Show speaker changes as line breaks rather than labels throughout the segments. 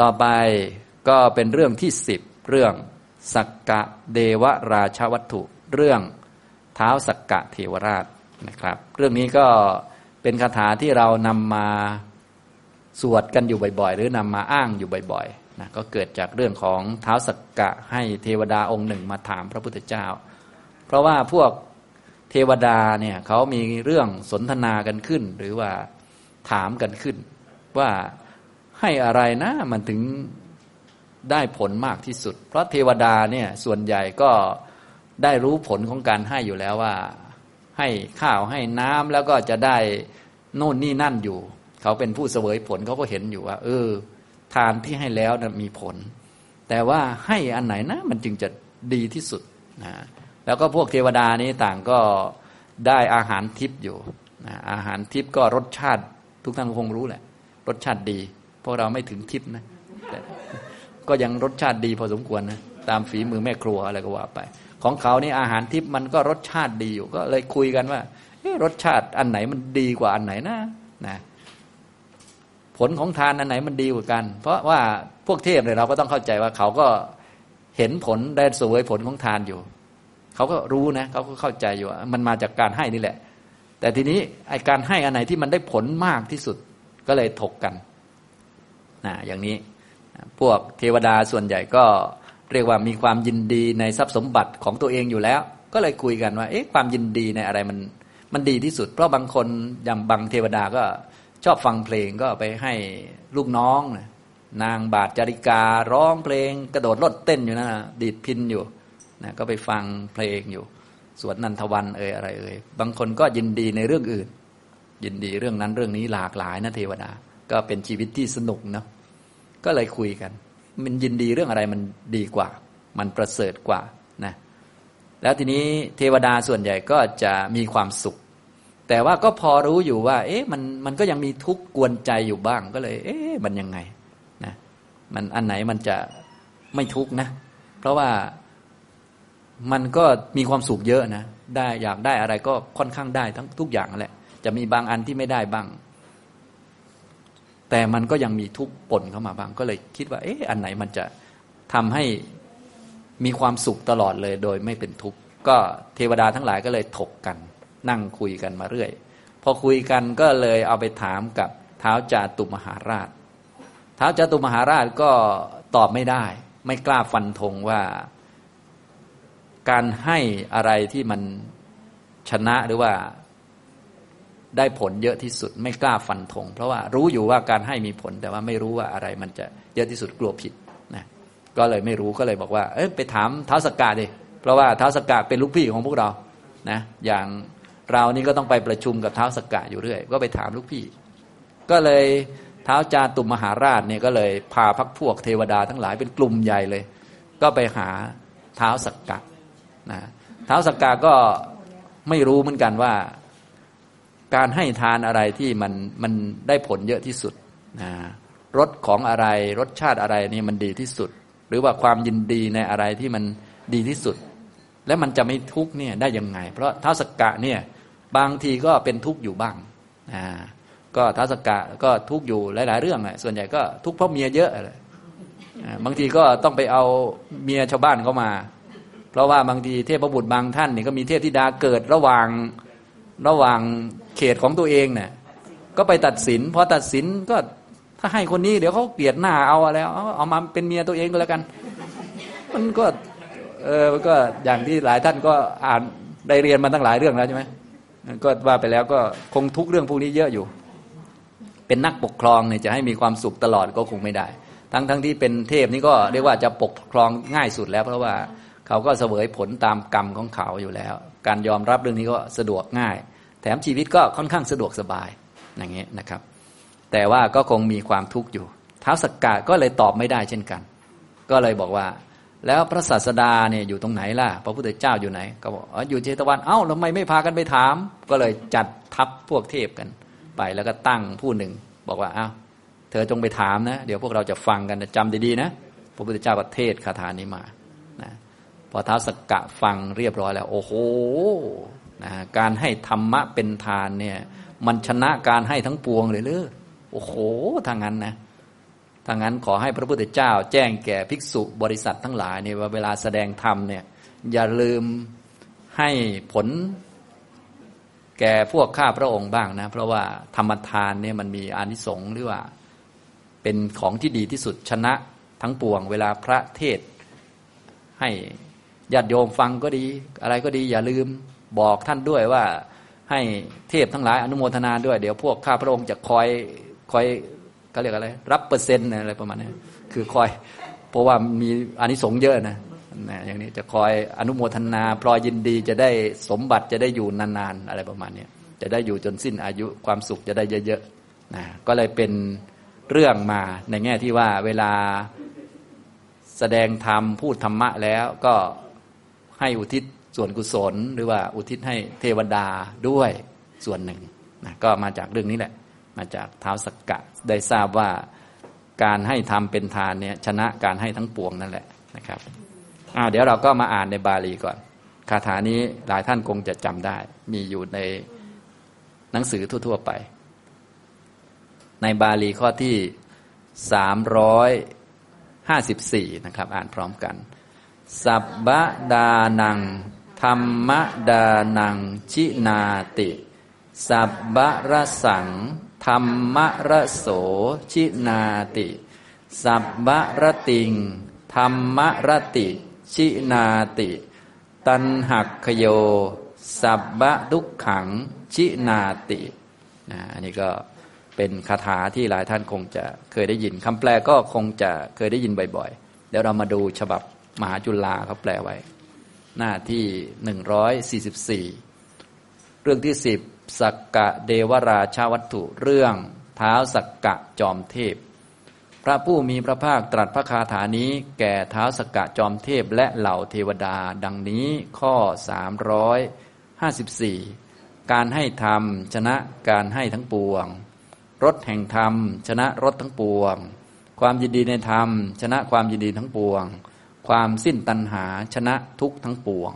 ต่อไปก็เป็นเรื่องที่สิบเรื่องสักกะเดวราชวัตถุ เรื่องเท้าสักกะเทวราชนะครับ เรื่องนี้ก็เป็นคาถาที่เรานำมาสวดกันอยู่บ่อยๆ หรือนำมาอ้างอยู่บ่อยๆนะก็เกิดจากเรื่องของเท้าสักกะให้เทวดาองค์หนึ่งมาถามพระพุทธเจ้า เพราะว่าพวกเทวดาเนี่ยเขามีเรื่องสนทนากันขึ้น หรือว่าถามกันขึ้นว่า ให้อะไรนะมันถึงได้ผลมากที่สุด เพราะเทวดาเนี่ยส่วนใหญ่ก็ได้รู้ผลของการให้อยู่แล้วว่า ให้ข้าวให้น้ำแล้วก็จะได้โน่นนี่นั่นอยู่ เขาเป็นผู้เสวยผลเขาก็เห็นอยู่ว่า เออ ทานที่ให้แล้วนะมีผล แต่ว่าให้อันไหนนะ มันจึงจะดีที่สุดนะแล้วก็พวกเทวดานี้ต่างก็ได้อาหารทิพย์อยู่นะอาหารทิพย์ก็รสชาติทุกท่านคงรู้แหละ รสชาติดี พวกเราไม่ถึงทิพนะแต่ก็ยังรสชาติดีพอสมควรนะตามฝีมือแม่ครัวอะไรก็ว่าไป ของเขานี่อาหารทิพมันก็รสชาติดีอยู่ ก็เลยคุยกันว่ารสชาติอันไหนมันดีกว่าอันไหนนะนะผลของทานอันไหนมันดีกว่ากัน เพราะว่าพวกเทพเนี่ยเราก็ต้องเข้าใจว่าเขาก็เห็นผลได้สวยผลของทานอยู่ เขาก็รู้นะเขาก็เข้าใจอยู่มันมาจากการให้นี่แหละ แต่ทีนี้ไอการให้อันไหนที่มันได้ผลมากที่สุดก็เลยถกกัน นะอย่างนี้พวกเทวดาส่วนใหญ่ก็เรียกว่ามีความยินดีในทรัพย์สมบัติของตัวเองอยู่แล้ว ก็เลยคุยกันว่าเอ๊ะความยินดีในอะไรมันมันดีที่สุด เพราะบางคนอย่างบางเทวดาก็ชอบฟังเพลงก็ไปให้ลูกน้อง นางบาทจาริการ้องเพลง กระโดดรถเต้นอยู่นะดีดพินอยู่นะก็ไปฟังเพลงอยู่ สวดนันทวันเอ่ยอะไรเอ่ยบางคนก็ยินดีในเรื่องอื่น ยินดีเรื่องนั้นเรื่องนี้หลากหลายนะเทวดา ก็เป็นชีวิตที่สนุกเนาะก็เลยคุยกัน มันยินดีเรื่องอะไรมันดีกว่า มันประเสริฐกว่านะแล้วทีนี้เทวดาส่วนใหญ่ก็จะมีความสุข แต่ว่าก็พอรู้อยู่ว่า เอ๊ะมันมันก็ยังมีทุกข์กวนใจอยู่บ้างก็เลย เอ๊ะมันยังไงนะมันอันไหนมันจะไม่ทุกข์นะ เพราะว่ามันก็มีความสุขเยอะนะได้อยากได้อะไรก็ค่อนข้างได้ทั้งทุกอย่างแหละ จะมีบางอันที่ไม่ได้บ้าง แต่มันก็ยังมีทุกข์ปนเข้ามาบ้างก็เลยคิดว่า เอ๊ะอันไหนมันจะทำให้มีความสุขตลอดเลยโดยไม่เป็นทุกข์ก็เทวดาทั้งหลายก็เลยถกกัน นั่งคุยกันมาเรื่อย พอคุยกันก็เลยเอาไปถามกับเท้าจาตุมหาราชเท้าจาตุมหาราชก็ตอบไม่ได้ ไม่กล้าฟันธงว่าการให้อะไรที่มันชนะหรือว่า ได้ผลเยอะที่สุดไม่กล้าฟันธงเพราะว่ารู้อยู่ว่าการให้มีผลแต่ว่าไม่รู้ว่าอะไรมันจะเยอะที่สุดกลัวผิดนะก็เลยไม่รู้ก็เลยบอกว่า เอ้ยไปถามเท้าสกกาดิเพราะว่าเท้าสกกาเป็นลูกพี่ของพวกเรานะอย่างเรานี่ก็ต้องไปประชุมกับเท้าสกกาอยู่เรื่อย ก็ไปถามลูกพี่ ก็เลยเท้าจาตุมมหาราชเนี่ยก็เลยพาพักพวกเทวดาทั้งหลายเป็นกลุ่มใหญ่เลย ก็ไปหาเท้าสกกานะเท้าสกกาก็ไม่รู้เหมือนกันว่า การให้ทานอะไรที่มันมันได้ผลเยอะที่สุดนะรสของอะไรรสชาติอะไรนี่มันดีที่สุด หรือว่าความยินดีในอะไรที่มันดีที่สุด และมันจะไม่ทุกเนี่ยได้ยังไง เพราะท้าสกกะเนี่ยบางทีก็เป็นทุกข์อยู่บ้างนะก็ท้าสกกะก็ทุกข์อยู่หลาย ๆ เรื่องแหละส่วนใหญ่ก็ทุกข์เพราะเมียเยอะเลยบางทีก็ต้องไปเอาเมียชาวบ้านเข้ามา เพราะว่าบางทีเทพบุตรบางท่านนี่ก็มีเทพธิดาเกิดระหว่าง ระหว่างเขตของตัวเองเนี่ยก็ไปตัดสินพอตัดสินก็ถ้าให้คนนี้เดี๋ยวเขาเกลียดหน้าเอาอะไรเอาเอามาเป็นเมียตัวเองก็แล้วกัน มันก็เออมันก็อย่างที่หลายท่านก็อ่านได้เรียนมาตั้งหลายเรื่องแล้วใช่ไหมก็ว่าไปแล้วก็คงทุกเรื่องพวกนี้เยอะอยู่ เป็นนักปกครองเนี่ยจะให้มีความสุขตลอดก็คงไม่ได้ ทั้งทั้งที่เป็นเทพนี่ก็เรียกว่าจะปกครองง่ายสุดแล้ว เพราะว่า เขาก็เสวยผลตามกรรมของเขาอยู่แล้ว การยอมรับเรื่องนี้ก็สะดวกง่าย แถมชีวิตก็ค่อนข้างสะดวกสบายอย่างนี้นะครับ แต่ว่าก็คงมีความทุกข์อยู่ท้าวสกกะก็เลยตอบไม่ได้เช่นกัน ก็เลยบอกว่า แล้วพระศาสดาเนี่ยอยู่ตรงไหนล่ะ พระพุทธเจ้าอยู่ไหน ก็บอกอ๋ออยู่เจตวันเอ้าทำไมไม่พากันไปถาม ก็เลยจัดทัพพวกเทพกันไปแล้วก็ตั้งผู้หนึ่ง บอกว่าเอ้าเธอจงไปถามนะ เดี๋ยวพวกเราจะฟังกันจำดีๆนะ พระพุทธเจ้าก็เทศคาถานี้มา พอท้าสกกะฟังเรียบร้อยแล้ว โอ้โหนะการให้ธรรมะเป็นทานเนี่ยมันชนะการให้ทั้งปวงเลยเลยโอ้โหทางนั้นนะถ้างนั้นขอให้พระพุทธเจ้า แจ้งแก่ภิกษุบริษัททั้งหลายเนี่ยว่าเวลาแสดงธรรมเนี่ยอย่าลืมให้ผลแก่พวกข้าพระองค์บ้างนะ เพราะว่าธรรมทานเนี่ยมันมีอานิสงส์หรือว่า เป็นของที่ดีที่สุดชนะทั้งปวง เวลาพระเทศให้ ญาติโยมฟังก็ดี อะไรก็ดีอย่าลืมบอกท่านด้วยว่าให้เทพทั้งหลายอนุโมทนาด้วย เดี๋ยวพวกข้าพระองค์จะคอยคอยเขาเรียกอะไร รับเปอร์เซ็นต์อะไรประมาณนี้คือคอย เพราะว่ามีอานิสงส์เยอะนะนะอย่างนี้จะคอยอนุโมทนาพลอยยินดีจะได้สมบัติจะได้อยู่นานๆอะไรประมาณนี้จะได้อยู่จนสิ้นอายุความสุขจะได้เยอะๆนะก็เลยเป็นเรื่องมาในแง่ที่ว่าเวลาแสดงธรรมพูดธรรมะแล้วก็ ให้อุทิศส่วนกุศล หรือว่าอุทิศให้เทวดาด้วยส่วนหนึ่งนะก็มาจากเรื่องนี้แหละ มาจากเท้าสกกะได้ทราบว่าการให้ทำเป็นทานเนี่ยชนะการให้ทั้งปวงนั่นแหละนะครับอ่าเดี๋ยวเราก็มาอ่านในบาลีก่อน คาถานี้หลายท่านคงจะจำได้ มีอยู่ในหนังสือทั่ว ๆ ไป ในบาลีข้อที่สามร้อยห้าสิบสี่นะครับ อ่านพร้อมกัน สับบดานัง ธรรมดานัง ชินาติ สับบระสัง ธรรมระโส ชินาติ สับบระติง ธรรมระติ ชินาติ ตันหักขโย สับบะทุกขัง ชินาตินะอันนี้ก็เป็นคาถาที่หลายท่านคงจะเคยได้ยินคำแปลก็คงจะเคยได้ยินบ่อยๆ เดี๋ยวเรามาดูฉบับ มหาจุฬาเขาแปลไว้ หน้าที่หนึ่งร้อยสี่สิบสี่เรื่องที่สิบสักกะเดวราชาวัตถุเรื่องเท้าสักกะจอมเทพ พระผู้มีพระภาคตรัสพระคาถานี้แก่เท้าสักกะจอมเทพและเหล่าเทวดา ดังนี้ข้อ354การให้ธรรมชนะการให้ทั้งปวง รถแห่งธรรม ชนะรถทั้งปวง ความยินดีในธรรม ชนะความยินดีทั้งปวง ความสิ้นตัณหาชนะทุกทั้งปวง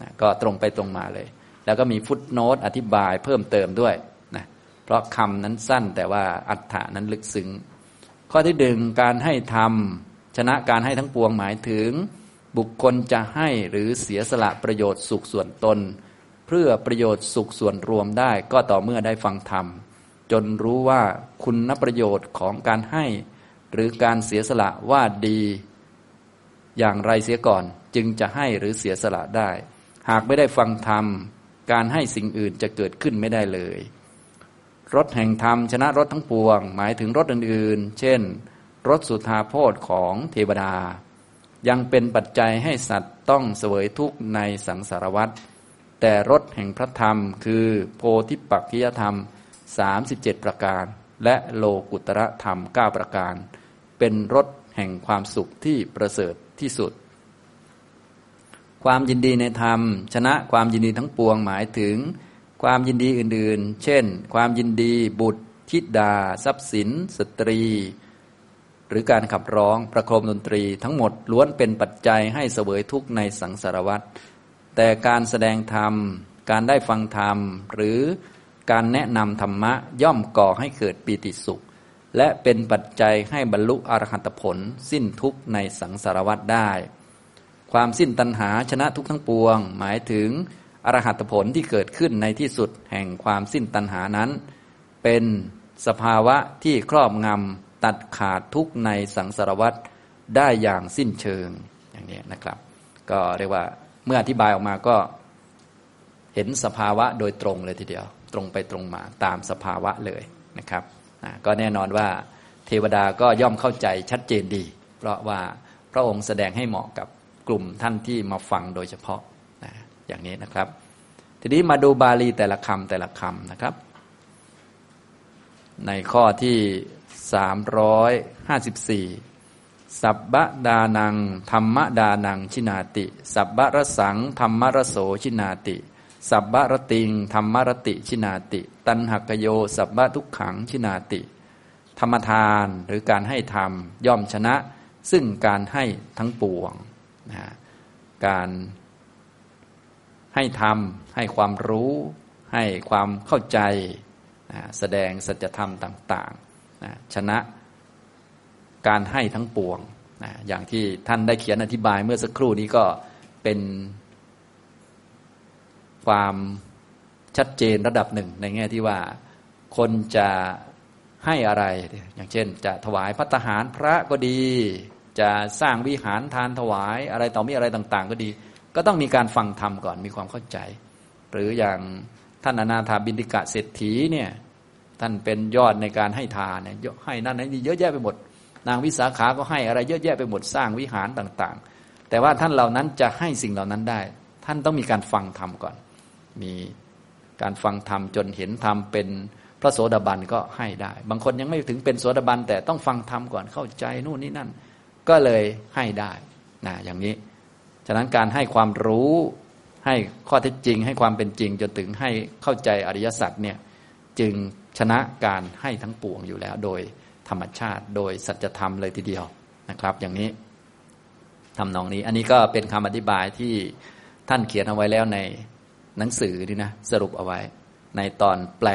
นะก็ตรงไปตรงมาเลย แล้วก็มีฟุตโนตอธิบายเพิ่มเติมด้วยนะเพราะคำนั้นสั้นแต่ว่าอัฏฐานั้นลึกซึ้งข้อที่ดึงการให้ธรรมชนะการให้ทั้งปวงหมายถึง บุคคลจะให้หรือเสียสละประโยชน์สุขส่วนตน เพื่อประโยชน์สุขส่วนรวมได้ก็ต่อเมื่อได้ฟังธรรม จนรู้ว่าคุณประโยชน์ของการให้ หรือการเสียสละว่าดี อย่างไรเสียก่อนจึงจะให้หรือเสียสละได้ หากไม่ได้ฟังธรรม การให้สิ่งอื่นจะเกิดขึ้นไม่ได้เลยรถแห่งธรรมชนะรถทั้งปวง หมายถึงรถอื่นๆ เช่น รถสุธาโพธของเทวดา ยังเป็นปัจจัยให้สัตว์ต้องเสวยทุกข์ในสังสารวัฏแต่รถแห่งพระธรรมคือโพธิปักขิยธรรม 37 ประการ และโลกุตระธรรม 9 ประการ เป็นรถแห่งความสุขที่ประเสริฐ ที่สุด ความยินดีในธรรม ชนะความยินดีทั้งปวงหมายถึง ความยินดีอื่นๆ เช่น ความยินดีบุตรธิดา ทรัพย์สิน สตรี หรือการขับร้องประโคมดนตรี ทั้งหมดล้วนเป็นปัจจัยให้เสวยทุกข์ในสังสารวัฏแต่การแสดงธรรม การได้ฟังธรรม หรือการแนะนำธรรมะย่อมก่อให้เกิดปีติสุข และเป็นปัจจัยให้บรรลุอรหัตผล สิ้นทุกข์ในสังสารวัฏได้ ความสิ้นตัณหาชนะทุกทั้งปวง หมายถึงอรหัตผลที่เกิดขึ้นในที่สุดแห่งความสิ้นตัณหานั้น เป็นสภาวะที่ครอบงำตัดขาดทุกในสังสารวัฏได้อย่างสิ้นเชิงอย่างนี้นะครับ ก็เรียกว่าเมื่ออธิบายออกมาก็เห็นสภาวะโดยตรงเลยทีเดียว ตรงไปตรงมาตามสภาวะเลยนะครับ ก็แน่นอนว่าเทวดาก็ย่อมเข้าใจชัดเจนดี เพราะว่าพระองค์แสดงให้เหมาะกับกลุ่มท่านที่มาฟังโดยเฉพาะอย่างนี้นะครับ ทีนี้มาดูบาลีแต่ละคำแต่ละคำนะครับ ในข้อที่สามร้อยห้าสิบสี่สับบดานัง ธรรมดานังชินาติ สับบรสัง ธรรมรโสชินาติ สับบรติงธรรมรติชินาติ ตันหักโย สับบะทุกขังชินาติ ธรรมทานหรือการให้ธรรมย่อมชนะ ซึ่งการให้ทั้งปวงนะการให้ทำให้ความรู้ ให้ความเข้าใจนะแสดงสัจธรรมต่างๆนะชนะการให้ทั้งปวงนะอย่างที่ท่านได้เขียนอธิบายเมื่อสักครู่นี้ก็เป็น ความชัดเจนระดับหนึ่ง ในแง่ที่ว่าคนจะให้อะไร อย่างเช่น จะถวายพัตหารพระก็ดี จะสร้างวิหารทานถวายอะไรต่อมีอะไรต่าง ๆ ก็ดี ก็ต้องมีการฟังธรรมก่อนมีความเข้าใจ หรืออย่างท่านอนาถาบินติกะเศรษฐีเนี่ยท่านเป็นยอดในการให้ทานเนี่ยให้นั่นนี่เยอะแยะไปหมด นางวิสาขาก็ให้อะไรเยอะแยะไปหมดสร้างวิหารต่าง ๆ แต่ว่าท่านเหล่านั้นจะให้สิ่งเหล่านั้นได้ ท่านต้องมีการฟังธรรมก่อน มีการฟังธรรมจนเห็นธรรมเป็นพระโสดาบันก็ให้ได้ บางคนยังไม่ถึงเป็นโสดาบันแต่ต้องฟังธรรมก่อนเข้าใจนู่นนี่นั่น ก็เลยให้ได้นะอย่างนี้ ฉะนั้นการให้ความรู้ให้ข้อเท็จจริง ให้ความเป็นจริงจนถึงให้เข้าใจอริยสัจเนี่ยจึงชนะการให้ทั้งปวงอยู่แล้ว โดยธรรมชาติ โดยสัจธรรมเลยทีเดียวนะครับ อย่างนี้ทำนองนี้ อันนี้ก็เป็นคำอธิบายที่ท่านเขียนเอาไว้แล้วใน หนังสือนี่นะสรุปเอาไว้ ในตอนแปล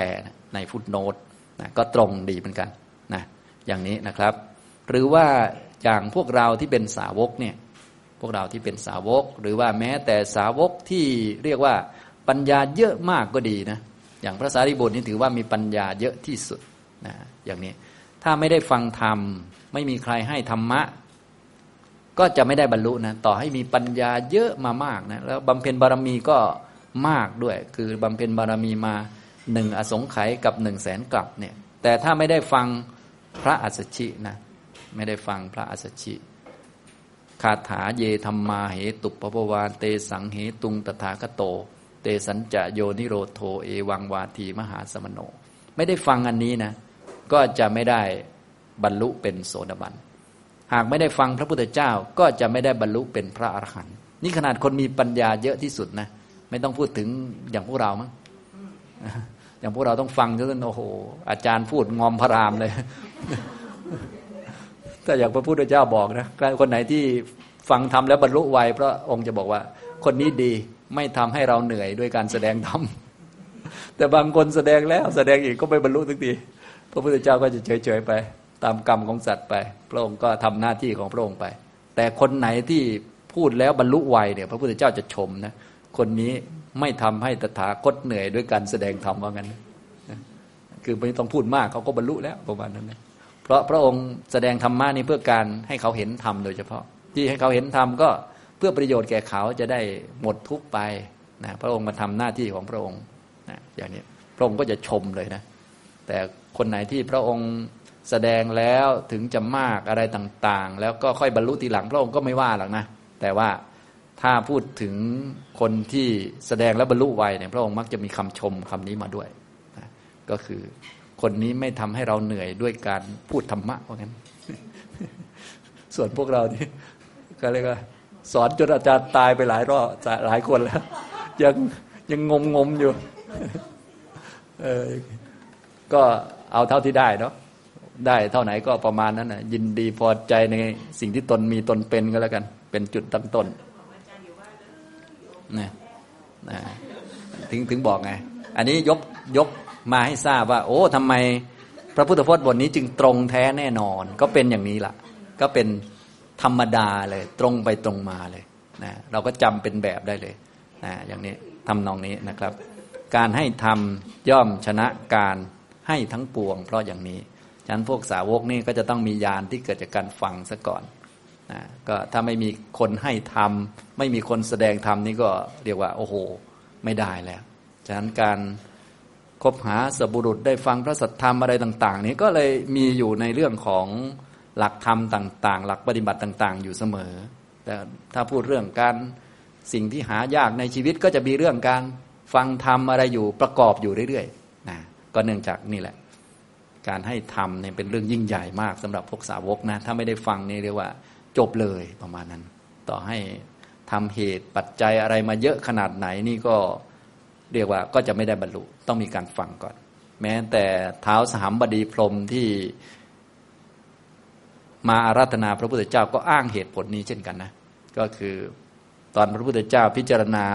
ในฟุตโนตนะก็ตรงดีเหมือนกันนะอย่างนี้นะครับ หรือว่าอย่างพวกเราที่เป็นสาวกเนี่ยพวกเราที่เป็นสาวก หรือว่าแม้แต่สาวกที่เรียกว่าปัญญาเยอะมากก็ดีนะอย่างพระสารีบุตรนี่ถือว่ามีปัญญาเยอะที่สุดนะอย่างนี้ถ้าไม่ได้ฟังธรรม ไม่มีใครให้ธรรมะ ก็จะไม่ได้บรรลุนะต่อให้มีปัญญาเยอะมามากนะแล้วบำเพ็ญบารมีก็ มากด้วย คือบำเพ็ญบารมีมาหนึ่งอสงไขยกับหนึ่งแสนกลับเนี่ยแต่ถ้าไม่ได้ฟังพระอัสสชินะไม่ได้ฟังพระอัสสชิคาถาเยธรรมาเหตุปปวานเตสังเหตุงตถาคโต เตสัญจะโยนิโรโทเอวังวาทีมหาสมโน ไม่ได้ฟังอันนี้นะก็จะไม่ได้บรรลุเป็นโสดาบัน หากไม่ได้ฟังพระพุทธเจ้าก็จะไม่ได้บรรลุเป็นพระอรหันต์นี่ขนาดคนมีปัญญาเยอะที่สุดนะ ไม่ต้องพูดถึงอย่างพวกเรามั้งอย่างพวกเราต้องฟังจนโอ้โห อาจารย์พูดงอมพระรามเลย ถ้าอย่างพระพุทธเจ้าบอกนะคนไหนที่ฟังทำแล้วบรรลุไวพระองค์จะบอกว่า คนนี้ดีไม่ทำให้เราเหนื่อยด้วยการแสดงธรรมแต่บางคนแสดงแล้วแสดงอีกก็ไม่บรรลุสักทีพระพุทธเจ้าก็จะเฉยๆไป ตามกรรมของสัตว์ไป พระองค์ก็ทำหน้าที่ของพระองค์ไป แต่คนไหนที่พูดแล้วบรรลุไวเนี่ย พระพุทธเจ้าจะชมนะ คนนี้ไม่ทำให้ตถาคตเหนื่อยด้วยการแสดงธรรมว่างั้นคือไม่ต้องพูดมากเขาก็บรรลุแล้วประมาณนั้นนะเพราะพระองค์แสดงธรรมะนี้เพื่อการให้เขาเห็นธรรมโดยเฉพาะ ที่ให้เขาเห็นธรรมก็เพื่อประโยชน์แก่เขาจะได้หมดทุกไปนะพระองค์มาทำหน้าที่ของพระองค์นะอย่างนี้พระองค์ก็จะชมเลยนะ แต่คนไหนที่พระองค์แสดงแล้วถึงจะมากอะไรต่างๆ แล้วก็ค่อยบรรลุทีหลังพระองค์ก็ไม่ว่าหรอกนะแต่ว่า ถ้าพูดถึงคนที่แสดงแล้วบรรลุไวเนี่ยพระองค์มักจะมีคำชมคำนี้มาด้วยนะก็คือคนนี้ไม่ทำให้เราเหนื่อยด้วยการพูดธรรมะเพราะงั้น ส่วนพวกเราที่ก็เรียกว่าสอนจนอาจารย์ตายไปหลายรอบหลายคนแล้ว ยังยังงมงมอยู่เออก็เอาเท่าที่ได้เนาะได้เท่าไหนก็ประมาณนั้นนะยินดีพอใจในสิ่งที่ตนมีตนเป็นก็แล้วกัน เป็นจุดตั้งต้น นะนะถึงถึงบอกไง อันนี้ยกยกมาให้ทราบว่า โอ้ทำไมพระพุทธพจน์บทนี้จึงตรงแท้แน่นอน ก็เป็นอย่างนี้ล่ะ ก็เป็นธรรมดาเลย ตรงไปตรงมาเลยนะเราก็จำเป็นแบบได้เลยนะอย่างนี้ทำนองนี้นะครับ การให้ทำย่อมชนะการให้ทั้งปวง เพราะอย่างนี้ฉะนั้นพวกสาวกนี่ก็จะต้องมียานที่เกิดจากการฟังซะก่อน นะก็ถ้าไม่มีคนให้ทำไม่มีคนแสดงธรรมนี่ก็เรียกว่า โอ้โห ไม่ได้แล้วฉะนั้นการคบหาสบุรุษได้ฟังพระสัทธรรมอะไรต่าง ๆ นี้ก็เลยมีอยู่ในเรื่องของหลักธรรมต่าง ๆ หลักปฏิบัติต่าง ๆ อยู่เสมอ แต่ถ้าพูดเรื่องการสิ่งที่หายากในชีวิตก็จะมีเรื่องการฟังธรรมอะไรอยู่ประกอบอยู่เรื่อยๆนะก็เนื่องจากนี่แหละ การให้ธรรมเนี่ยเป็นเรื่องยิ่งใหญ่มากสำหรับพวกสาวกนะ ถ้าไม่ได้ฟังนี่เรียกว่า จบเลยประมาณนั้น ต่อให้ทำเหตุปัจจัยอะไรมาเยอะขนาดไหนนี่ก็เรียกว่าก็จะไม่ได้บรรลุต้องมีการฟังก่อน แม้แต่เท้าสามบดีพรมที่มาอาราธนาพระพุทธเจ้าก็อ้างเหตุผลนี้เช่นกันนะ ก็คือตอนพระพุทธเจ้าพิจารณา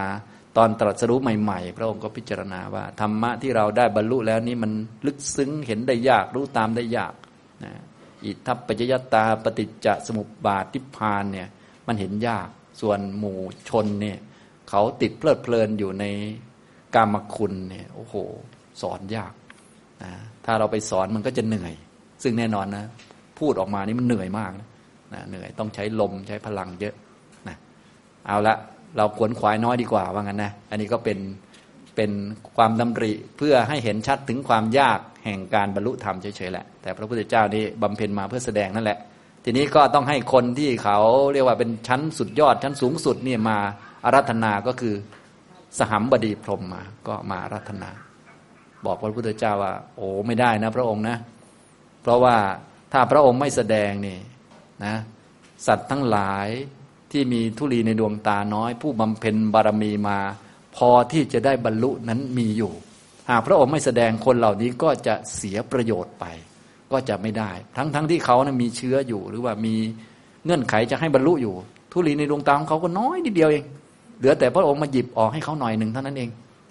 ตอนตรัสรู้ใหม่ๆ พระองค์ก็พิจารณาว่าธรรมะที่เราได้บรรลุแล้วนี่มันลึกซึ้งเห็นได้ยากรู้ตามได้ยากนะ อิทัปปัจจยตาปฏิจจสมุปบาทิพานเนี่ยมันเห็นยากส่วนหมู่ชนเนี่ยเขาติดเพลิดเพลินอยู่ในกามคุณเนี่ยโอ้โห สอนยากนะถ้าเราไปสอนมันก็จะเหนื่อย ซึ่งแน่นอนนะ พูดออกมานี่มันเหนื่อยมากนะนะเหนื่อยต้องใช้ลมใช้พลังเยอะนะเอาละเราขวนขวายน้อยดีกว่าว่างั้นนะ อันนี้ก็เป็น เป็นความดำริเพื่อให้เห็นชัดถึงความยากแห่งการบรรลุธรรมเฉยๆแหละ แต่พระพุทธเจ้านี่บำเพ็ญมาเพื่อแสดงนั่นแหละ ทีนี้ก็ต้องให้คนที่เขาเรียกว่าเป็นชั้นสุดยอดชั้นสูงสุดนี่มาอารัธนาก็คือสหัมบดีพรมมา ก็มาอารัธนา บอกพระพุทธเจ้าว่า โอ้ไม่ได้นะ พระองค์นะ เพราะว่าถ้าพระองค์ไม่แสดงนี่นะสัตว์ทั้งหลายที่มีทุลีในดวงตาน้อย ผู้บำเพ็ญบารมีมา พอที่จะได้บรรลุนั้นมีอยู่ หากพระองค์ไม่แสดงคนเหล่านี้ก็จะเสียประโยชน์ไป ก็จะไม่ได้ ทั้งๆทที่เขานะมีเชื้ออยู่ หรือว่ามีเงื่อนไขจะให้บรรลุอยู่ ทุลีในดวงตาของเขาก็น้อยนิดเดียวเอง เหลือแต่พระองค์มาหยิบออกให้เขาหน่อยหนึ่งเท่านั้นเอง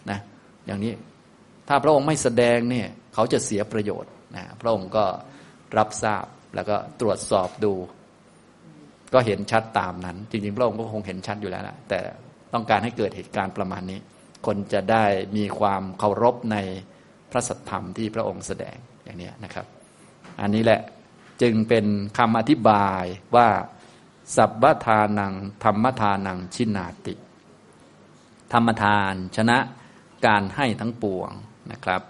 นะอย่างนี้ถ้าพระองค์ไม่แสดงเนี่ยเขาจะเสียประโยชน์นะพระองค์ก็รับทราบแล้วก็ตรวจสอบดู ก็เห็นชัดตามนั้น จริงๆ พระองค์ก็คงเห็นชัดอยู่แล้วแหละแต่ ต้องการให้เกิดเหตุการณ์ประมาณนี้ คนจะได้มีความเคารพในพระสัทธรรมที่พระองค์แสดงอย่างนี้นะครับ อันนี้แหละจึงเป็นคำอธิบายว่าสัพพทานังธรรมทานังชินาติ ธรรมทานชนะการให้ทั้งปวงนะครับ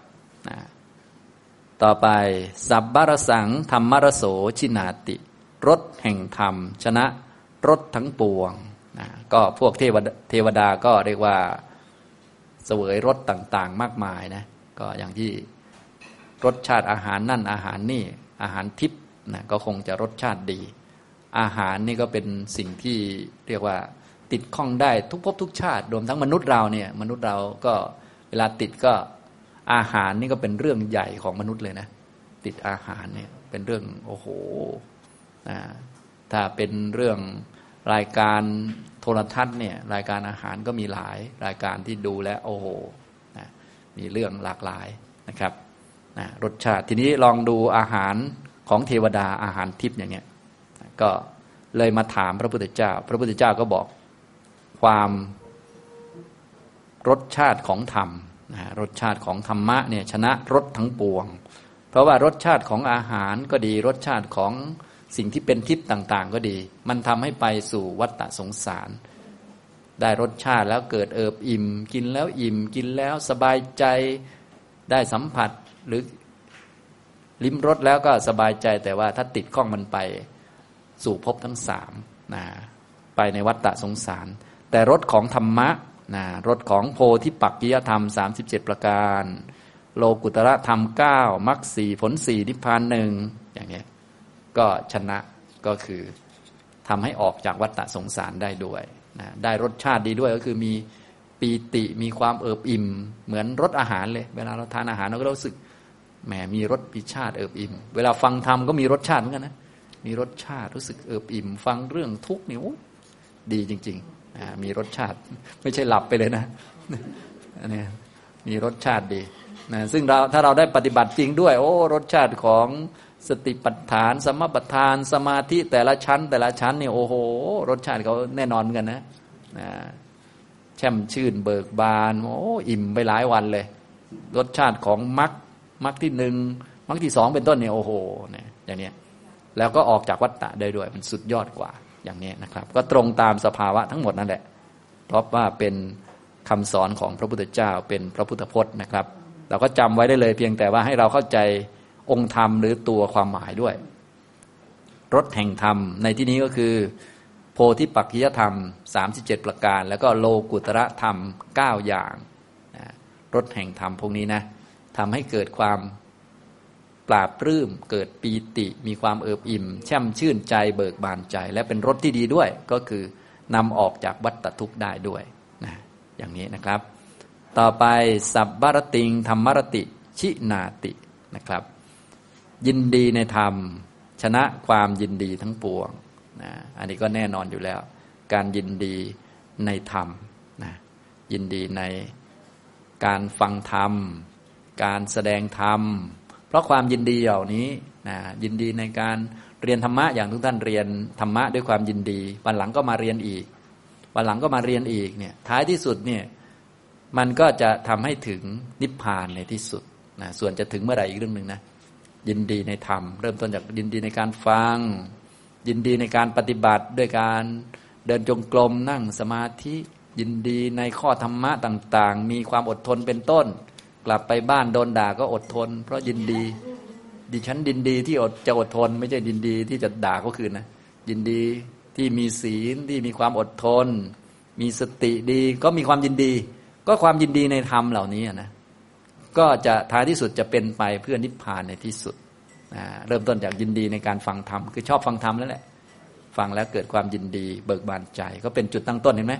นะต่อไปสับบารสังธรรมรโสชินาติรสแห่งธรรม ชนะรสทั้งปวง นะก็พวกเทวดาเทวดาก็เรียกว่าเสวยรสต่างๆ มากมายนะก็อย่างที่รสชาติอาหารนั่นอาหารนี่อาหารทิพย์นะก็คงจะรสชาติดี อาหารนี่ก็เป็นสิ่งที่เรียกว่าติดข้องได้ทุกภพทุกชาติรวมทั้งมนุษย์เราเนี่ยมนุษย์เราก็เวลาติดก็อาหารนี่ก็เป็นเรื่องใหญ่ของมนุษย์เลยนะ ติดอาหารเนี่ยเป็นเรื่องโอ้โหถ้าเป็นเรื่อง รายการโทรทัศน์เนี่ยรายการอาหารก็มีหลายรายการที่ดูแลโอ้โหนะมีเรื่องหลากหลายนะครับนะรสชาติทีนี้ลองดูอาหารของเทวดาอาหารทิพย์อย่างเงี้ยก็เลยมาถามพระพุทธเจ้า พระพุทธเจ้าก็บอกความรสชาติของธรรมนะรสชาติของธรรมะเนี่ยชนะรสทั้งปวง เพราะว่ารสชาติของอาหารก็ดีรสชาติของ สิ่งที่เป็นทิพย์ต่างๆ ก็ดี มันทำให้ไปสู่วัฏฏะสงสาร ได้รสชาติแล้วเกิดเอิบอิ่ม กินแล้วอิ่มกินแล้วสบายใจได้สัมผัสหรือลิ้มรสแล้วก็สบายใจแต่ว่าถ้าติดข้องมันไปสู่ภพทั้งสามนะไปในวัฏฏะสงสาร แต่รสของธรรมะนะรสของโพธิปักกิยธรรม 37 ประการ โลกุตระธรรม 9มรรคสี่ผลสี่นิพพานหนึ่งอย่างนี้ ก็ชนะก็คือทำให้ออกจากวัฏฏะสงสารได้ด้วยนะได้รสชาติดีด้วยก็คือมีปีติมีความเอิบอิ่ม เหมือนรสอาหารเลย เวลาเราทานอาหารเราก็รู้สึกแหมมีรสปิชาติเอิบอิ่ม เวลาฟังธรรมก็มีรสชาติเหมือนกันนะมีรสชาติรู้สึกเอิบอิ่ม ฟังเรื่องทุกข์นี่ดีจริงๆมีรสชาติไม่ใช่หลับไปเลยนะอันนี้มีรสชาติดีนะซึ่งเราถ้าเราได้ปฏิบัติจริงด้วย โอ้รสชาติของ สติปัฏฐาน สมปัฏฐาน สมาธิแต่ละชั้น แต่ละชั้นเนี่ยโอ้โห รสชาติเขาแน่นอนเหมือนกันนะนะแช่มชื่นเบิกบานโอ้อิ่มไปหลายวันเลย รสชาติของมรรคมรรคที่หนึ่งมรรคที่สองเป็นต้นเนี่ยโอ้โหเนี่ยอย่างเนี้ยแล้วก็ออกจากวัฏฏะได้ด้วย มันสุดยอดกว่าอย่างนี้นะครับ ก็ตรงตามสภาวะทั้งหมดนั่นแหละ เพราะว่าเป็นคำสอนของพระพุทธเจ้าเป็นพระพุทธพจน์นะครับ เราก็จำไว้ได้เลยเพียงแต่ว่าให้เราเข้าใจ องค์ธรรมหรือตัวความหมายด้วย รถแห่งธรรม ในที่นี้ก็คือ โพธิปักขิยธรรม 37 ประการ แล้วก็โลกุตระธรรม 9 อย่างรถแห่งธรรมพวกนี้นะทำให้เกิดความปราบปลื้มเกิดปีติมีความเอิบอิ่ม แช่มชื่นใจเบิกบานใจ และเป็นรถที่ดีด้วย ก็คือนำออกจากวัฏทุกข์ได้ด้วยนะอย่างนี้นะครับ ต่อไปสับบารติงธรรมรติชินาตินะครับ ยินดีในธรรม ชนะความยินดีทั้งปวงนะอันนี้ก็แน่นอนอยู่แล้ว การยินดีในธรรมนะยินดีในการฟังธรรม การแสดงธรรม เพราะความยินดีเหล่านี้นะยินดีในการเรียนธรรมะอย่างทุกท่านเรียนธรรมะด้วยความยินดี วันหลังก็มาเรียนอีก วันหลังก็มาเรียนอีกเนี่ยท้ายที่สุดเนี่ยมันก็จะทำให้ถึงนิพพานในที่สุดนะส่วนจะถึงเมื่อไหร่อีกเรื่องหนึ่งนะ ยินดีในธรรม เริ่มต้นจากยินดีในการฟัง ยินดีในการปฏิบัติด้วยการเดินจงกรมนั่งสมาธิยินดีในข้อธรรมะต่าง ๆ มีความอดทนเป็นต้น กลับไปบ้านโดนด่าก็อดทน เพราะยินดี ดิฉันยินดีที่อดจะอดทน ไม่ใช่ยินดีที่จะด่าก็คืนนะยินดีที่มีศีลที่มีความอดทน มีสติดีก็มีความยินดี ก็ความยินดีในธรรมเหล่านี้นะ ก็จะท้ายที่สุดจะเป็นไปเพื่อนิพพานในที่สุดเริ่มต้นจากยินดีในการฟังธรรมคือชอบฟังธรรมแล้วแหละ ฟังแล้วเกิดความยินดีเบิกบานใจ ก็เป็นจุดตั้งต้นเห็นไหม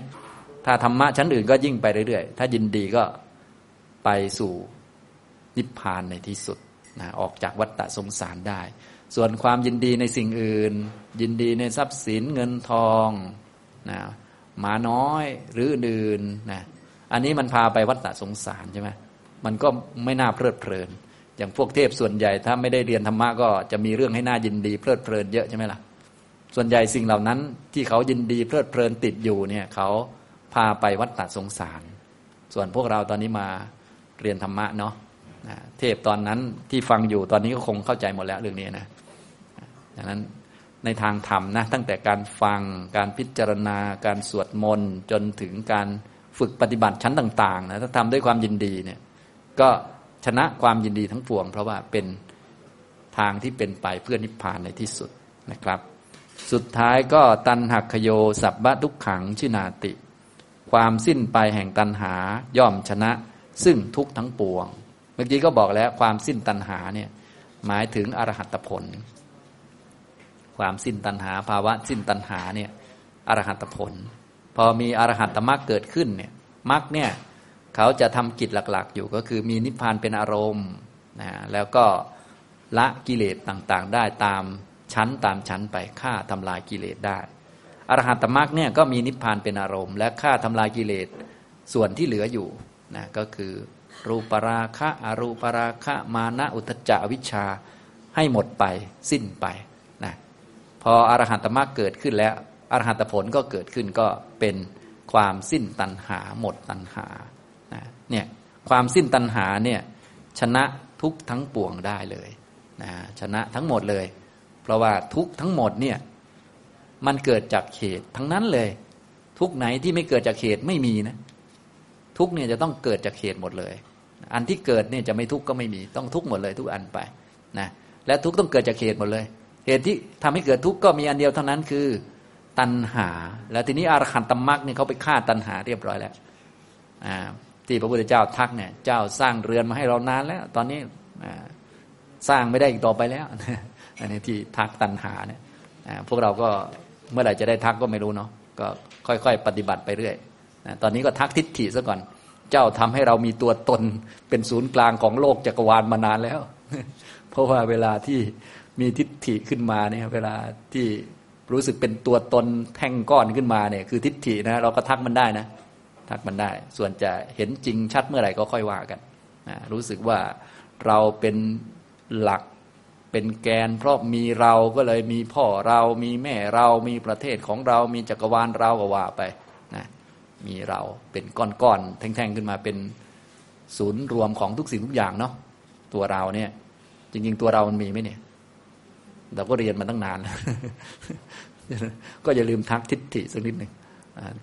ถ้าธรรมะชั้นอื่นก็ยิ่งไปเรื่อยๆ ถ้ายินดีก็ไปสู่นิพพานในที่สุดนะออกจากวัฏฏะสงสารได้ ส่วนความยินดีในสิ่งอื่น ยินดีในทรัพย์สินเงินทองนะมาน้อยหรืออื่นนะอันนี้มันพาไปวัฏฏะสงสารใช่ไหม มันก็ไม่น่าเพลิดเพลิน อย่างพวกเทพส่วนใหญ่ถ้าไม่ได้เรียนธรรมะก็จะมีเรื่องให้น่ายินดี เพลิดเพลินเยอะใช่ไหมล่ะส่วนใหญ่สิ่งเหล่านั้นที่เขายินดีเพลิดเพลินติดอยู่เนี่ยเขาพาไปวัฏฏะสงสาร ส่วนพวกเราตอนนี้มาเรียนธรรมะเนาะเทพตอนนั้นที่ฟังอยู่ตอนนี้ก็คงเข้าใจหมดแล้วเรื่องนี้นะดังนั้นในทางธรรมนะตั้งแต่การฟังการพิจารณาการสวดมนต์จนถึงการฝึกปฏิบัติชั้นต่างๆนะถ้าทำด้วยความยินดีเนี่ย ก็ชนะความยินดีทั้งปวง เพราะว่าเป็นทางที่เป็นไปเพื่อนิพพานในที่สุดนะครับ สุดท้ายก็ตันหักขโยสับบะทุกขังชินาติ ความสิ้นไปแห่งตัณหาย่อมชนะซึ่งทุกทั้งปวง เมื่อกี้ก็บอกแล้วความสิ้นตัณหาเนี่ยหมายถึงอรหัตผล ความสิ้นตัณหาภาวะสิ้นตัณหาเนี่ยอรหัตผล พอมีอรหัตมรรคเกิดขึ้นเนี่ยมรรคเนี่ย เขาจะทำกิจหลักๆ อยู่ก็คือมีนิพพานเป็นอารมณ์นะแล้วก็ละกิเลสต่างๆ ได้ตามชั้นตามชั้นไปฆ่าทำลายกิเลสได้ อรหัตมรรคเนี่ยก็มีนิพพานเป็นอารมณ์ และฆ่าทำลายกิเลสส่วนที่เหลืออยู่นะก็คือ รูปราคะอรูปราคะมานะอุทจจวิชาให้หมดไปสิ้นไปนะพออรหัตมรรคเกิดขึ้นแล้วอรหัตผลก็เกิดขึ้นก็เป็นความสิ้นตัณหาหมดตัณหา นะเนี่ยความสิ้นตัณหาเนี่ยชนะทุกทั้งปวงได้เลยนะชนะทั้งหมดเลย เพราะว่าทุกทั้งหมดเนี่ยมันเกิดจากเหตุทั้งนั้นเลย ทุกไหนที่ไม่เกิดจากเหตุไม่มีนะทุกเนี่ยจะต้องเกิดจากเหตุหมดเลย อันที่เกิดเนี่ยจะไม่ทุกก็ไม่มีต้องทุกหมดเลย ทุกอันไปนะและทุกต้องเกิดจากเหตุหมดเลย เหตุที่ทำให้เกิดทุกก็มีอันเดียวเท่านั้นคือตัณหา แล้วทีนี้อรหันตมรรคเนี่ยเขาไปฆ่าตัณหาเรียบร้อยแล้ว ที่พระพุทธเจ้าทักเนี่ย เจ้าสร้างเรือนมาให้เรานานแล้ว ตอนนี้สร้างไม่ได้อีกต่อไปแล้วอันนี้ที่ทักตัณหาเนี่ยพวกเราก็เมื่อไหร่จะได้ทักก็ไม่รู้เนาะก็ค่อยๆ ปฏิบัติไปเรื่อยตอนนี้ก็ทักทิฏฐิซะก่อน เจ้าทำให้เรามีตัวตนเป็นศูนย์กลางของโลกจักรวาลมานานแล้ว เพราะว่าเวลาที่มีทิฏฐิขึ้นมาเนี่ยเวลาที่รู้สึกเป็นตัวตนแท่งก้อนขึ้นมาเนี่ยคือทิฏฐินะเราก็ทักมันได้นะ ทักมันได้ ส่วนจะเห็นจริงชัดเมื่อไหร่ก็ค่อยว่ากันนะรู้สึกว่าเราเป็นหลักเป็นแกน เพราะมีเราก็เลยมีพ่อเรา มีแม่เรา มีประเทศของเรา มีจักรวาลเราก็ว่าไปนะมีเราเป็นก้อนๆแท่งๆขึ้นมาเป็นศูนย์รวมของทุกสิ่งทุกอย่างเนาะตัวเราเนี่ย จริง ๆ ตัวเรามันมีไหมเนี่ยเราก็เรียนมาตั้งนานก็อย่าลืมทักทิฏฐิสักนิดหนึ่ง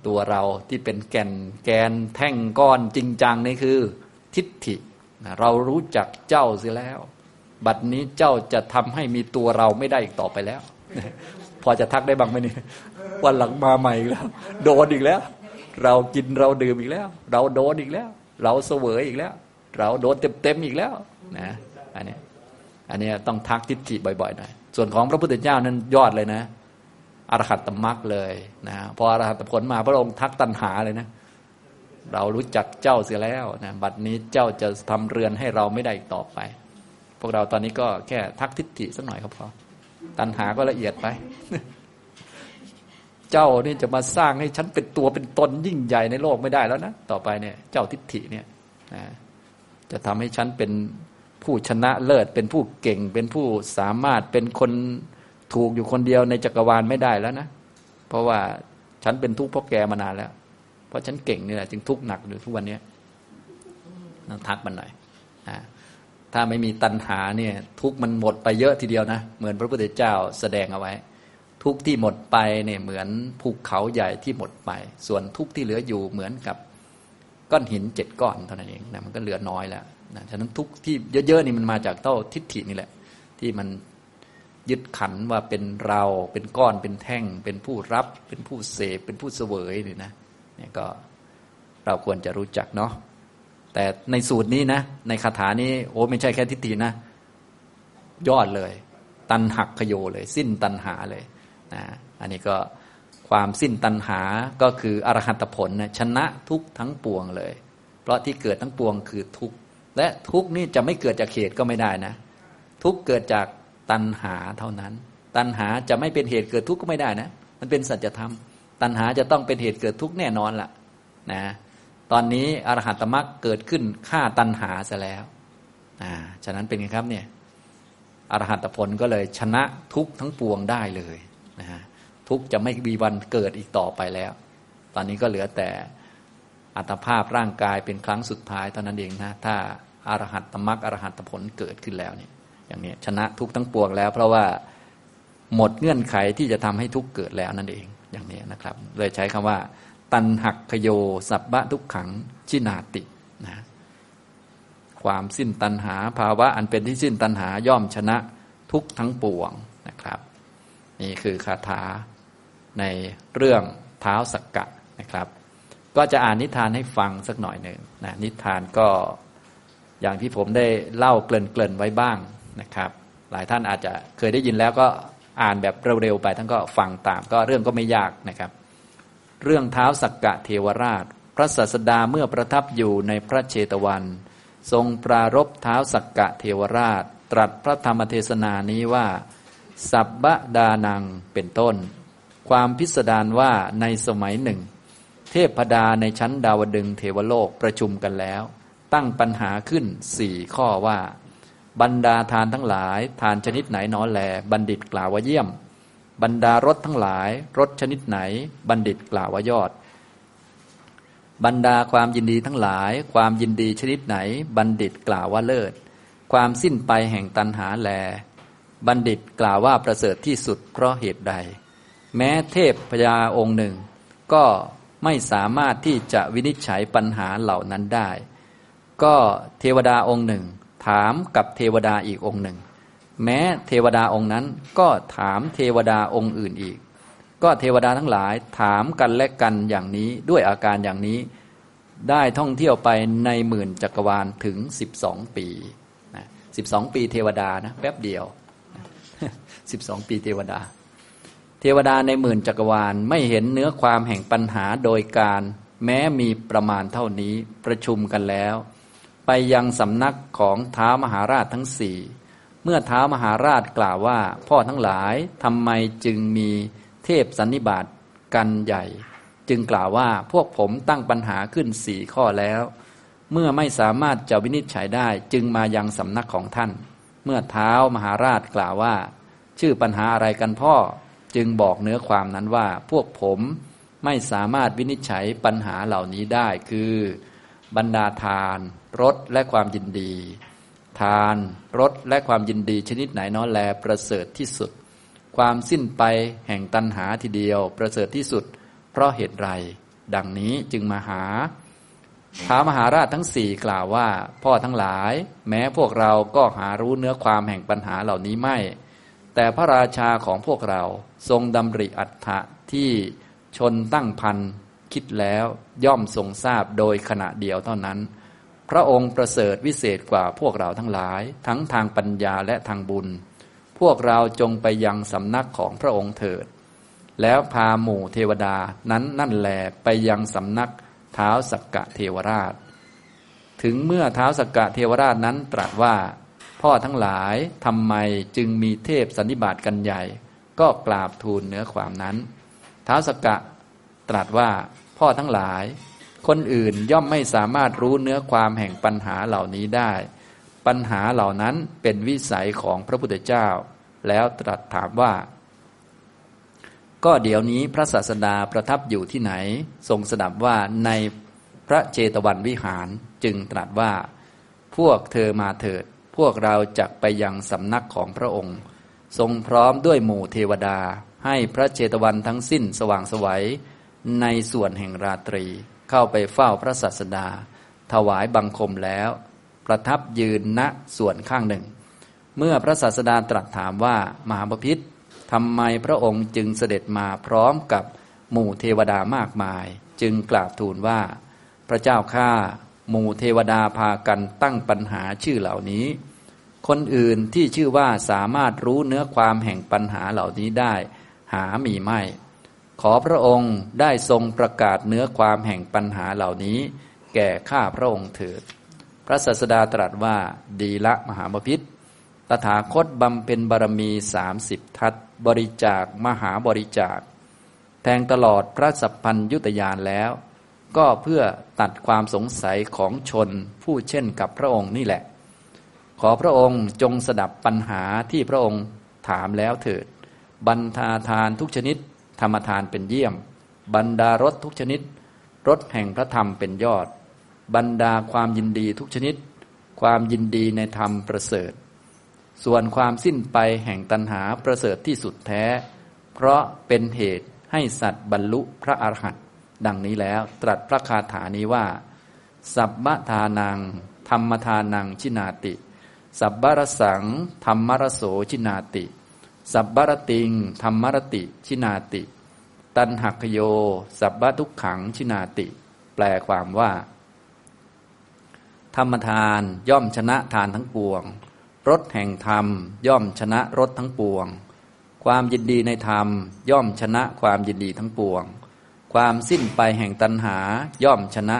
ตัวเราที่เป็นแก่นแกนแท่งก้อนจริงจังนี่คือ ทิฏฐิเรารู้จักเจ้าเสียแล้ว บัดนี้เจ้าจะทำให้มีตัวเราไม่ได้อีกต่อไปแล้ว พอจะทักได้บ้างไหมนี่วันหลังมาใหม่อีกแล้ว โดนอีกแล้ว เรากินเราดื่มอีกแล้ว เราโดนอีกแล้ว เราเสวยอีกแล้ว เราโดนเต็มๆอีกแล้วนะอันนี้อันนี้ต้องทักทิฏฐิบ่อยๆหน่อยส่วนของพระพุทธเจ้านั้นยอดเลยนะ อรหัตตมรรคเลยนะพออรหัตผลมาพระองค์ทักตัณหาเลยนะเรารู้จักเจ้าเสียแล้วนะบัดนี้เจ้าจะทำเรือนให้เราไม่ได้อีกต่อไป พวกเราตอนนี้ก็แค่ทักทิฏฐิสักหน่อยก็พอตัณหาก็ละเอียดไป เจ้านี่จะมาสร้างให้ฉันเป็นตัวเป็นตนยิ่งใหญ่ในโลกไม่ได้แล้วนะต่อไปเนี่ย เจ้าทิฏฐิเนี่ยจะทำให้ฉันเป็นผู้ชนะเลิศเป็นผู้เก่ง เป็นผู้สามารถเป็นคน ถูกอยู่คนเดียวในจักรวาลไม่ได้แล้วนะ เพราะว่าฉันเป็นทุกข์เพราะแกมานานแล้ว เพราะฉันเก่งนี่แหละจึงทุกข์หนักอยู่ทุกวันนี้ต้องทักมันหน่อยนะถ้าไม่มีตัณหาเนี่ยทุกมันหมดไปเยอะทีเดียวนะ เหมือนพระพุทธเจ้าแสดงเอาไว้ ทุกที่หมดไปเนี่ยเหมือนภูเขาใหญ่ที่หมดไป ส่วนทุกที่เหลืออยู่เหมือนกับก้อนหินเจ็ดก้อนเท่านั้นเองนะมันก็เหลือน้อยแล้วนะฉะนั้นทุกที่เยอะๆนี่มันมาจากเต้าทิฏฐินี่แหละ ที่มัน ยึดขันว่าเป็นเรา เป็นก้อนเป็นแท่ง เป็นผู้รับ เป็นผู้เสพเป็นผู้เสวยนี่นะเนี่ยก็เราควรจะรู้จักเนาะแต่ในสูตรนี้นะ ในคาถานี้โอ้ไม่ใช่แค่ทิฏฐินะ ยอดเลย ตันหักขโยเลย สิ้นตันหาเลยนะอันนี้ก็ความสิ้นตันหาก็คืออรหัตผลนะชนะทุกทั้งปวงเลย เพราะที่เกิดทั้งปวงคือทุกและทุกนี่จะไม่เกิดจากเหตุก็ไม่ได้นะ ทุกเกิดจาก ตัณหาเท่านั้น ตัณหาจะไม่เป็นเหตุเกิดทุกข์ก็ไม่ได้นะ มันเป็นสัจธรรม ตัณหาจะต้องเป็นเหตุเกิดทุกข์แน่นอนละ่ะนะตอนนี้อรหัตมรรคเกิดขึ้นฆ่าตัณหาซะแล้วอ่าฉะนั้นเป็นไงครับเนี่ยอรหัตผลก็เลยชนะทุกทั้งปวงได้เลยนะฮะทุกจะไม่มีวันเกิดอีกต่อไปแล้ว ตอนนี้ก็เหลือแต่อัตภาพร่างกายเป็นครั้งสุดท้ายเท่านั้นเองนะถ้าอารหัตตมรรคอรหัตผลเกิดขึ้นแล้วเนี่ย อย่างนี้ชนะทุกทั้งปวงแล้ว เพราะว่าหมดเงื่อนไขที่จะทำให้ทุกเกิดแล้วนั่นเองอย่างนี้นะครับ เลยใช้คำว่า ตันหักขโย สับบะทุกขังชินาตินะความสิ้นตันหาภาวะอันเป็นที่สิ้นตันหาย่อมชนะทุกทั้งปวงนะครับ นี่คือคาถาในเรื่องเท้าสักกะนะครับ ก็จะอ่านนิทานให้ฟังสักหน่อยหนึ่งนะนิทานก็อย่างที่ผมได้เล่าเกริ่นๆไว้บ้าง นะครับ หลายท่านอาจจะเคยได้ยินแล้วก็อ่านแบบเร็วๆไปท่านก็ฟังตามก็เรื่องก็ไม่ยากนะครับ เรื่องเท้าสักกะเทวราช พระศาสดาเมื่อประทับอยู่ในพระเชตวัน ทรงปรารบเท้าสักกะเทวราช ตรัสพระธรรมเทศนานี้ว่า สับบดานังเป็นต้น ความพิสดารว่าในสมัยหนึ่ง เทพดาในชั้นดาวดึงเทวโลกประชุมกันแล้ว ตั้งปัญหาขึ้นสี่ข้อว่า บรรดาทานทั้งหลาย ทานชนิดไหนนอแล บัณฑิตกล่าวว่าเยี่ยม บรรดารสทั้งหลายรสชนิดไหน บัณฑิตกล่าวว่ายอด บรรดาความยินดีทั้งหลาย ความยินดีชนิดไหน บัณฑิตกล่าวว่าเลิศ ความสิ้นไปแห่งตันหาแล บัณฑิตกล่าวว่าประเสริฐที่สุดเพราะเหตุใด แม้เทพพญาองค์หนึ่ง ก็ไม่สามารถที่จะวินิจฉัยปัญหาเหล่านั้นได้ ก็เทวดาองค์หนึ่ง ถามกับเทวดาอีกองค์หนึ่ง แม้เทวดาองค์นั้นก็ถามเทวดาองค์อื่นอีก ก็เทวดาทั้งหลายถามกันและกันอย่างนี้ด้วยอาการอย่างนี้ ได้ท่องเที่ยวไปในหมื่นจักรวาลถึงสิบสองปีนะสิบสองปีเทวดานะแป๊บเดียวสิบสองปีเทวดา เทวดาในหมื่นจักรวาลไม่เห็นเนื้อความแห่งปัญหาโดยการ แม้มีประมาณเท่านี้ประชุมกันแล้ว ไปยังสำนักของท้ามหาราชทั้งสี่เมื่อท้ามหาราชกล่าวว่า พ่อทั้งหลายทำไมจึงมีเทพสันนิบาตกันใหญ่ จึงกล่าวว่าพวกผมตั้งปัญหาขึ้นสี่ข้อแล้ว เมื่อไม่สามารถจะวินิจฉัยได้จึงมายังสำนักของท่าน เมื่อเท้ามหาราชกล่าวว่า ชื่อปัญหาอะไรกันพ่อจึงบอกเนื้อความนั้นว่าพวกผมไม่สามารถวินิจฉัยปัญหาเหล่านี้ได้คือ บรรดาทานรสและความยินดี ทานรสและความยินดีชนิดไหนน้อแลประเสริฐที่สุด ความสิ้นไปแห่งตัณหาทีเดียว ประเสริฐที่สุด เพราะเหตุไร ดังนี้จึงมาหาท้ามหาราชทั้งสี่กล่าวว่า พ่อทั้งหลาย แม้พวกเราก็หารู้เนื้อความแห่งปัญหาเหล่านี้ไม่ แต่พระราชาของพวกเราทรงดำริอัฏฐะที่ชนตั้งพัน คิดแล้วย่อมทรงทราบโดยขณะเดียวเท่านั้น พระองค์ประเสริฐวิเศษกว่าพวกเราทั้งหลาย ทั้งทางปัญญาและทางบุญ พวกเราจงไปยังสำนักของพระองค์เถิด แล้วพาหมู่เทวดานั้นนั่นแหลไปยังสำนักเท้าสักกะเทวราช ถึงเมื่อเท้าสักกะเทวราชนั้นตรัสว่าพ่อทั้งหลายทำไมจึงมีเทพสันนิบาตกันใหญ่ ก็กราบทูลเนื้อความนั้นเท้าสักกะตรัสว่า พ่อทั้งหลาย คนอื่นย่อมไม่สามารถรู้เนื้อความแห่งปัญหาเหล่านี้ได้ ปัญหาเหล่านั้นเป็นวิสัยของพระพุทธเจ้า แล้วตรัสถามว่า ก็เดี๋ยวนี้พระศาสดาประทับอยู่ที่ไหน ทรงสดับว่าในพระเจตวันวิหารจึงตรัสว่า พวกเธอมาเถิด พวกเราจักไปยังสำนักของพระองค์ ทรงพร้อมด้วยหมู่เทวดา ให้พระเจตวันทั้งสิ้นสว่างสวัย ในส่วนแห่งราตรี เข้าไปเฝ้าพระศาสดา ถวายบังคมแล้ว ประทับยืนณส่วนข้างหนึ่ง เมื่อพระศาสดาตรัสถามว่ามหาบพิษทำไมพระองค์จึงเสด็จมาพร้อมกับหมู่เทวดามากมาย จึงกราบทูลว่า พระเจ้าข้าหมู่เทวดาพากันตั้งปัญหาชื่อเหล่านี้ คนอื่นที่ชื่อว่าสามารถรู้เนื้อความแห่งปัญหาเหล่านี้ได้ หามีไม่ ขอพระองค์ได้ทรงประกาศเนื้อความแห่งปัญหาเหล่านี้ แก่ข้าพระองค์เถิด พระศาสดาตรัสว่าดีละมหาบพิษตถาคตบำเพ็ญบารมีสามสิบทัศบริจาคมหาบริจาค แทงตลอดพระสัพพัญยุตยานแล้ว ก็เพื่อตัดความสงสัยของชนผู้เช่นกับพระองค์นี่แหละ ขอพระองค์จงสดับปัญหาที่พระองค์ถามแล้วเถิด บรรทาทานทุกชนิด ธรรมทานเป็นเยี่ยม บรรดารสทุกชนิดรสแห่งพระธรรมเป็นยอด บรรดาความยินดีทุกชนิด ความยินดีในธรรมประเสริฐ ส่วนความสิ้นไปแห่งตัณหาประเสริฐที่สุดแท้ เพราะเป็นเหตุให้สัตว์บรรลุพระอรหันต์ดังนี้แล้วตรัสพระคาถานี้ว่า สัพพทานัง ธรรมทานังชินาติ สัพบรสัง ธรรมรโสชินาติ สัพบรติง ธรรมรติ ชินาติ ตันหักโย สัพบทุกขัง ชินาติ แปลความว่า ธรรมทานย่อมชนะทานทั้งปวง รสแห่งธรรม ย่อมชนะรสทั้งปวง ความยินดีในธรรม ย่อมชนะความยินดีทั้งปวง ความสิ้นไปแห่งตัณหา ย่อมชนะ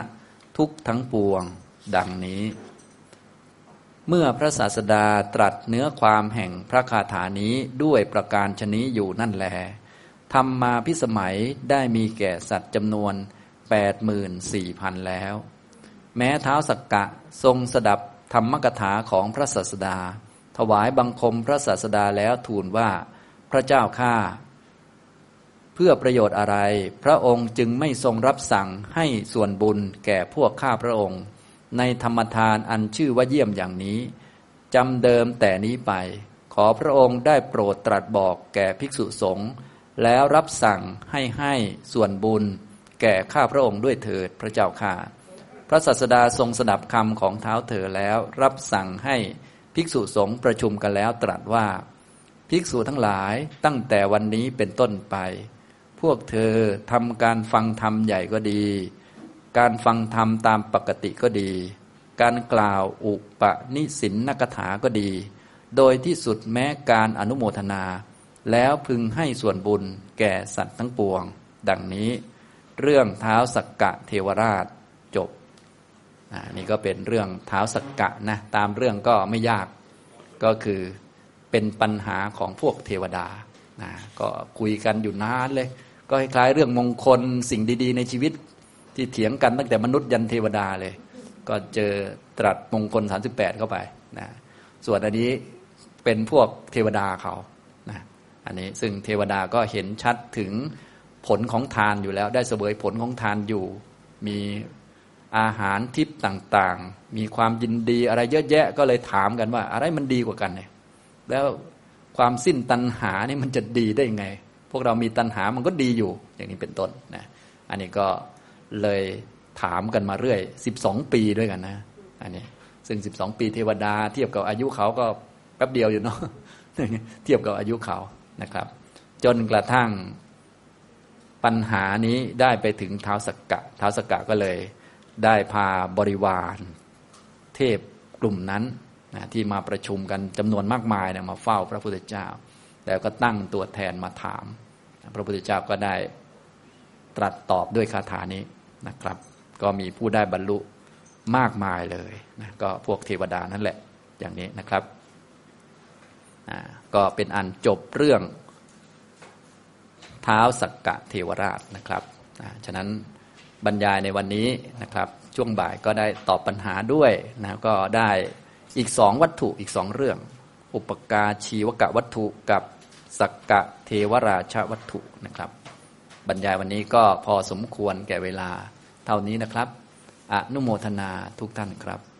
ทุกทั้งปวง ดังนี้ เมื่อพระศาสดาตรัสเนื้อความแห่งพระคาถานี้ด้วยประการชนี้อยู่นั่นแลทำมาพิสมัยได้มีแก่สัตว์จำนวนแปดหมื่นสี่พันแล้ว แม้เท้าสักกะทรงสดับธรรมกถาของพระศาสดา ถวายบังคมพระศาสดาแล้วทูลว่าพระเจ้าข้าเพื่อประโยชน์อะไร พระองค์จึงไม่ทรงรับสั่งให้ส่วนบุญแก่พวกข้าพระองค์ ในธรรมทานอันชื่อว่าเยี่ยมอย่างนี้จำเดิมแต่นี้ไป ขอพระองค์ได้โปรดตรัสบอกแก่ภิกษุสงฆ์แล้วรับสั่งให้ให้ส่วนบุญ แก่ข้าพระองค์ด้วยเถิดพระเจ้าข้าพระศาสดาทรงสดับคำของเท้าเธอแล้ว รับสั่งให้ภิกษุสงฆ์ประชุมกันแล้วตรัสว่า ภิกษุทั้งหลายตั้งแต่วันนี้เป็นต้นไป พวกเธอทำการฟังธรรมใหญ่ก็ดี การฟังธรรมตามปกติก็ดี การกล่าวอุปนิสินนกถาก็ดี โดยที่สุดแม้การอนุโมทนา แล้วพึงให้ส่วนบุญแก่สัตว์ทั้งปวง ดังนี้ เรื่องเท้าสักกะเทวราชจบนี่ก็เป็นเรื่องเท้าสักกะนะตามเรื่องก็ไม่ยากก็คือเป็นปัญหาของพวกเทวดานะก็คุยกันอยู่นานเลย ก็คล้ายเรื่องมงคลสิ่งดี ๆ ในชีวิต ที่เถียงกันตั้งแต่มนุษย์ยันเทวดาเลย ก็เจอตรัสมงคล 38 เข้าไปนะส่วนอันนี้เป็นพวกเทวดาเขานะอันนี้ซึ่งเทวดาก็เห็นชัดถึงผลของทานอยู่แล้ว ได้เสวยผลของทานอยู่ มีอาหารทิพย์ต่างๆ มีความยินดีอะไรเยอะแยะ ก็เลยถามกันว่า อะไรมันดีกว่ากันเนี่ยแล้วความสิ้นตัณหานี่มันจะดีได้ยังไง พวกเรามีตัณหามันก็ดีอยู่อย่างนี้เป็นต้นนะอันนี้ก็ เลยถามกันมาเรื่อยสิบสองปีด้วยกันนะ อันนี้ ซึ่งสิบสองปีเทวดา เทียบกับอายุเขาก็แป๊บเดียวอยู่เนาะเทียบกับอายุเขานะครับ จนกระทั่งปัญหานี้ได้ไปถึงเท้าสกกะเท้าสกกะก็เลย ได้พาบริวาร เทพกลุ่มนั้นนะที่มาประชุมกันจำนวนมากมายนะมาเฝ้าพระพุทธเจ้า แล้วก็ตั้งตัวแทนมาถาม พระพุทธเจ้าก็ได้ตรัสตอบด้วยคาถานี้ นะครับ ก็มีผู้ได้บรรลุมากมายเลยนะก็พวกเทวดานั่นแหละอย่างนี้นะครับก็เป็นอันจบเรื่องเท้าสักกะเทวราชนะครับฉะนั้นบรรยายในวันนี้นะครับ ช่วงบ่ายก็ได้ตอบปัญหาด้วยนะก็ได้อีกสองวัตถุอีกสองเรื่อง อุปกาชีวกะวัตถุกับสักกะเทวราชวัตถุนะครับ บรรยายวันนี้ก็พอสมควรแก่เวลา เท่านี้นะครับ อนุโมทนาทุกท่านครับ